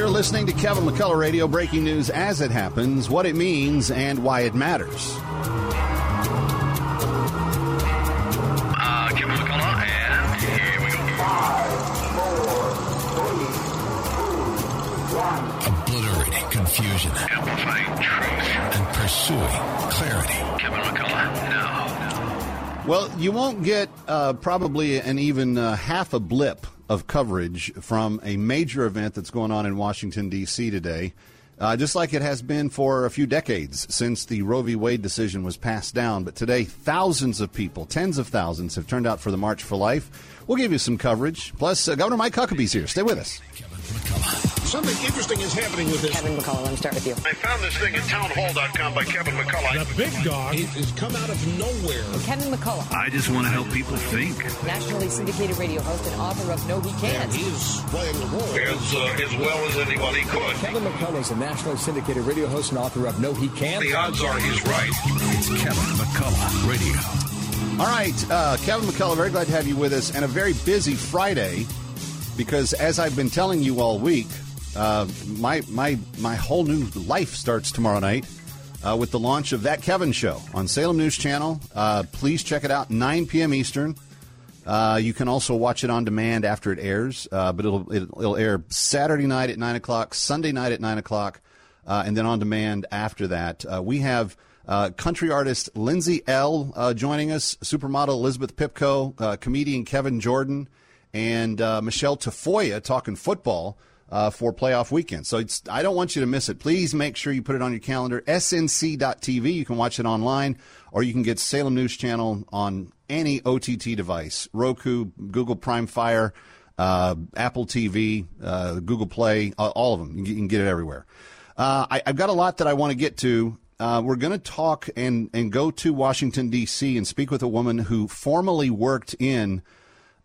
You're listening to Kevin McCullough Radio breaking news as it happens, what it means, and why it matters. Uh, Kevin McCullough, and here we go. Obliterating confusion Amplifying truth. and pursuing clarity. Kevin McCullough, now. Well, you won't get uh, probably an even uh, half a blip of coverage from a major event that's going on in Washington, D.C. today, uh, just like it has been for a few decades since the Roe v. Wade decision was passed down. But today, thousands of people, tens of thousands, have turned out for the March for Life. We'll give you some coverage. Plus, uh, Governor Mike Huckabee's here. Stay with us. Something interesting is happening with this. Kevin McCullough, let me start with you. I found this thing at townhall.com by Kevin McCullough. The big dog. It has come out of nowhere. Kevin McCullough, I just want to help people think. nationally syndicated radio host and author of No He Can't. He is playing the role as, uh, as well as anybody could. Kevin McCullough is a nationally syndicated radio host and author of No He Can't. The odds are he's right. It's Kevin McCullough Radio. All right, uh, Kevin McCullough, very glad to have you with us, and a very busy Friday because, as I've been telling you all week, uh, my my my whole new life starts tomorrow night uh, with the launch of that Kevin show on Salem News Channel. Uh, please check it out, 9 p.m. Eastern. Uh, you can also watch it on demand after it airs, uh, but it'll, it'll air Saturday night at nine o'clock, Sunday night at nine o'clock, and then on demand after that. We have country artist Lindsay Ell joining us, supermodel Elizabeth Pipko, comedian Kevin Jordan, and Michelle Tafoya talking football uh, for playoff weekend. So I don't want you to miss it. Please make sure you put it on your calendar. SNC.TV. You can watch it online, or you can get Salem News Channel on any OTT device Roku, Google Prime Fire, uh, Apple TV, uh, Google Play, all of them. You can, get it everywhere. Uh, I, I've got a lot that I want to get to. Uh, we're going to talk and, and go to Washington, D.C., and speak with a woman who formerly worked in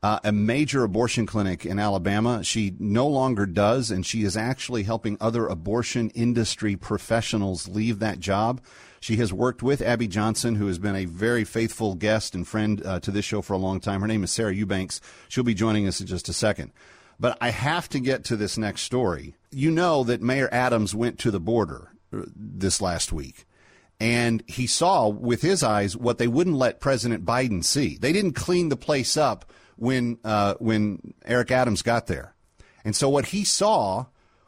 uh, a major abortion clinic in Alabama. She no longer does, and she is actually helping other abortion industry professionals leave that job. She has worked with Abby Johnson, who has been a very faithful guest and friend uh, to this show for a long time. Her name is Sarah Eubanks. She'll be joining us in just a second. But I have to get to this next story. You know that Mayor Adams went to the border uh, this last week and he saw with his eyes what they wouldn't let President Biden see. They didn't clean the place up when uh, when Eric Adams got there, and so what he saw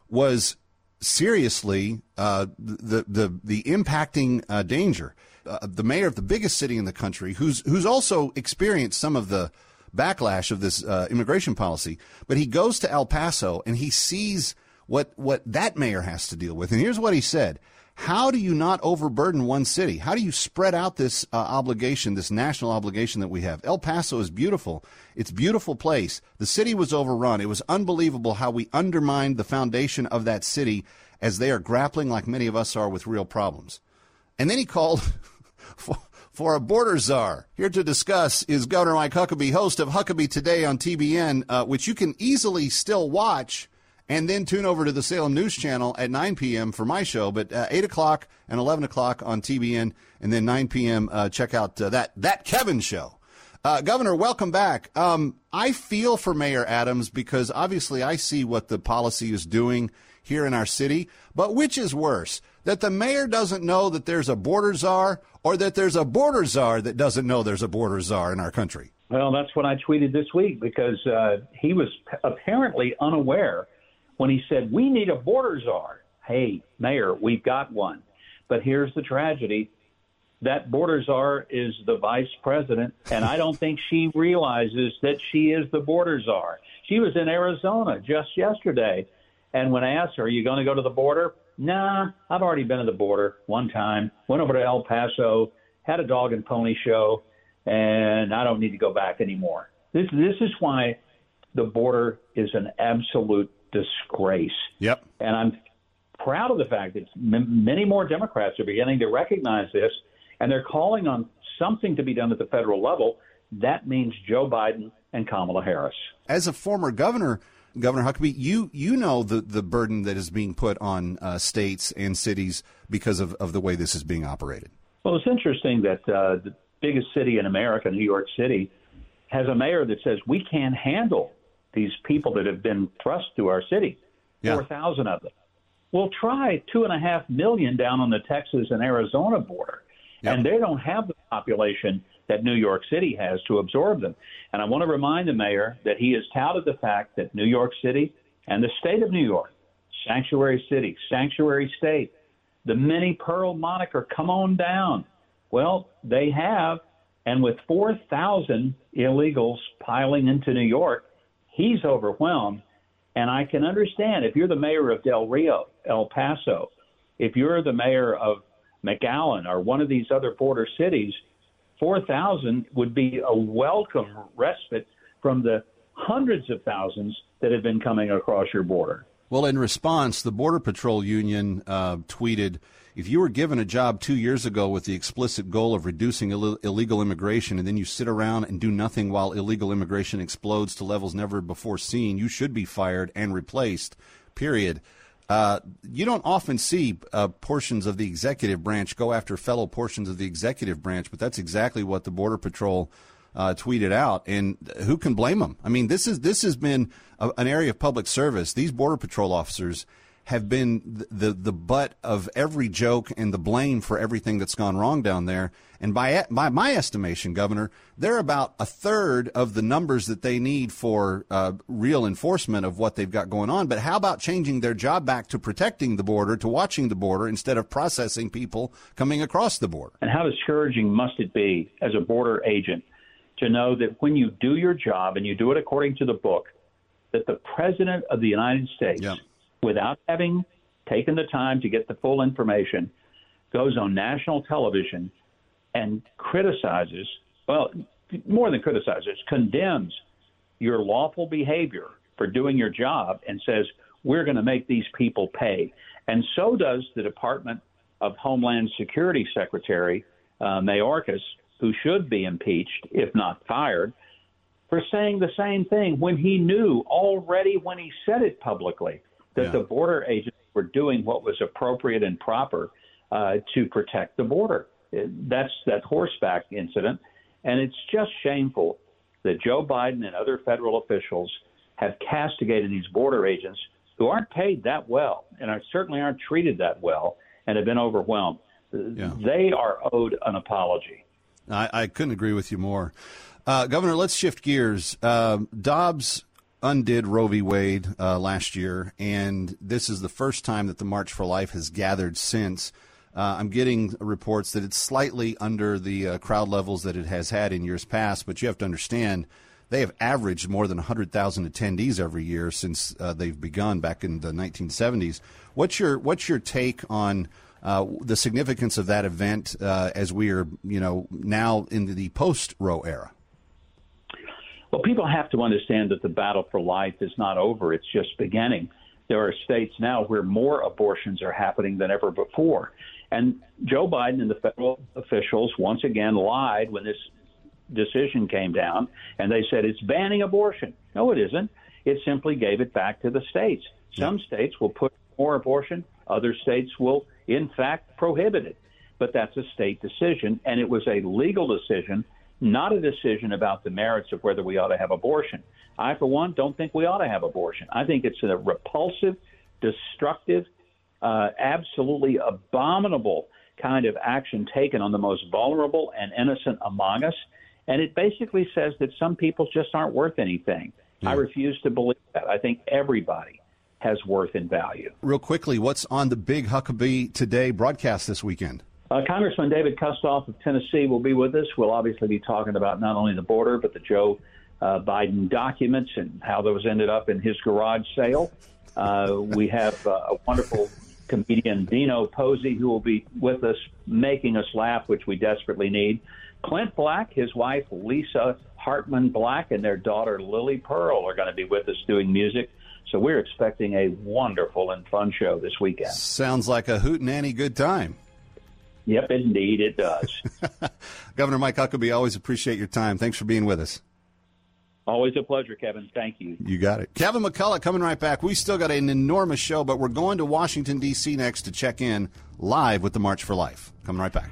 was seriously uh, the the the impacting uh, danger. Uh, the mayor of the biggest city in the country, who's who's also experienced some of the backlash of this uh, immigration policy, but he goes to El Paso and he sees what what that mayor has to deal with. And here's what he said. How do you not overburden one city? How do you spread out this uh, obligation, this national obligation that we have? El Paso is beautiful. It's beautiful place. The city was overrun. It was unbelievable how we undermined the foundation of that city as they are grappling, like many of us are, with real problems. And then he called for, for a border czar. Here to discuss is Governor Mike Huckabee, host of Huckabee Today on TBN, uh, which you can easily still watch and then tune over to the Salem News Channel at 9 p.m. for my show. But uh, 8 o'clock and 11 o'clock on TBN, and then 9 p.m. Uh, check out uh, that that Kevin show. Uh, Governor, welcome back. Um, I feel for Mayor Adams because obviously I see what the policy is doing here in our city. But which is worse, that the mayor doesn't know that there's a border czar, or that there's a border czar that doesn't know there's a border czar in our country? Well, that's what I tweeted this week because uh, he was apparently unaware when he said, We need a border czar. Hey, Mayor, we've got one. But here's the tragedy that border czar is the vice president, and I don't think she realizes that she is the border czar. She was in Arizona just yesterday, and when I asked her, Are you going to go to the border? Nah, I've already been to the border one time. Went over to El Paso, had a dog and pony show, and I don't need to go back anymore. This this is why the border is an absolute disgrace. Yep. And I'm proud of the fact that m- many more Democrats are beginning to recognize this, and they're calling on something to be done at the federal level. That means Joe Biden and Kamala Harris. As a former governor, Governor Huckabee, you you know the, the burden that is being put on uh, states and cities because of, of the way this is being operated. Well, it's interesting that uh, the biggest city in America, New York City, has a mayor that says we can't handle these people that have been thrust to our city, Yeah. four thousand of them. We'll try two and a half million down on the Texas and Arizona border, and they don't have the population that New York City has to absorb them. And I want to remind the mayor that he has touted the fact that New York City and the state of New York, sanctuary city, sanctuary state, the mini pearl moniker, come on down. Well, they have, and with 4,000 illegals piling into New York, he's overwhelmed. And I can understand if you're the mayor of Del Rio, El Paso, if you're the mayor of McAllen or one of these other border cities, 4,000 would be a welcome respite from the hundreds of thousands that have been coming across your border. Well, in response, the Border Patrol Union uh, tweeted If you were given a job two years ago with the explicit goal of reducing Ill- illegal immigration and then you sit around and do nothing while illegal immigration explodes to levels never before seen, you should be fired and replaced, period. Uh, you don't often see uh, portions of the executive branch go after fellow portions of the executive branch, but that's exactly what the Border Patrol uh, tweeted out, and who can blame them? I mean, this is this has been a, an area of public service. These border patrol officers have been the, the the butt of every joke and the blame for everything that's gone wrong down there. And by by my estimation, Governor, they're about a third of the numbers that they need for uh, real enforcement of what they've got going on. But how about changing their job back to protecting the border, to watching the border, instead of processing people coming across the border? And how discouraging must it be as a border agent to know that when you do your job and you do it according to the book, that the President of the United States, without having taken the time to get the full information, goes on national television and criticizes, well, more than criticizes, condemns your lawful behavior for doing your job and says, we're going to make these people pay. And so does the Department of Homeland Security Secretary, uh, Mayorkas, who should be impeached, if not fired, for saying the same thing when he knew already when he said it publicly that Yeah. the border agents were doing what was appropriate and proper uh, to protect the border. Uh, That's that horseback incident. And it's just shameful that Joe Biden and other federal officials have castigated these border agents who aren't paid that well and are, certainly aren't treated that well and have been overwhelmed. They are owed an apology. I, I couldn't agree with you more. Uh, Governor, let's shift gears. Um Dobbs undid Roe v. Wade uh, last year, and this is the first time that the March for Life has gathered since. Uh, I'm getting reports that it's slightly under the uh, crowd levels that it has had in years past, but you have to understand they have averaged more than 100,000 attendees every year since uh, they've begun back in the 1970s. What's your what's your take on uh, the significance of that event uh, as we are, you know, now in the post Roe era? Well, people have to understand that the battle for life is not over. It's just beginning. There are states now where more abortions are happening than ever before. And Joe Biden and the federal officials once again lied when this decision came down and they said it's banning abortion. No, it isn't. It simply gave it back to the states. Some states will put more abortion, other states will, in fact, prohibit it. But that's a state decision, and it was a legal decision, not a decision about the merits of whether we ought to have abortion. I, for one, don't think we ought to have abortion. I think it's a repulsive, destructive, uh, absolutely abominable kind of action taken on the most vulnerable and innocent among us. And it basically says that some people just aren't worth anything. I refuse to believe that. I think everybody has worth and value. Real quickly, what's on the big Huckabee Today broadcast this weekend? Uh, Congressman David Kustoff of Tennessee will be with us. We'll obviously be talking about not only the border, but the Joe uh, Biden documents and how those ended up in his garage sale. Uh, we have uh, a wonderful comedian, Dino Posey, who will be with us making us laugh, which we desperately need. Clint Black, his wife Lisa Hartman Black, and their daughter Lily Pearl are going to be with us doing music. So we're expecting a wonderful and fun show this weekend. Sounds like a hootenanny good time. Yep, indeed it does. Governor Mike Huckabee, always appreciate your time. Thanks for being with us. Always a pleasure, Kevin. Thank you. You got it. Kevin McCullough coming right back. We still got an enormous show, but we're going to Washington, D.C. next to check in live with the March for Life. Coming right back.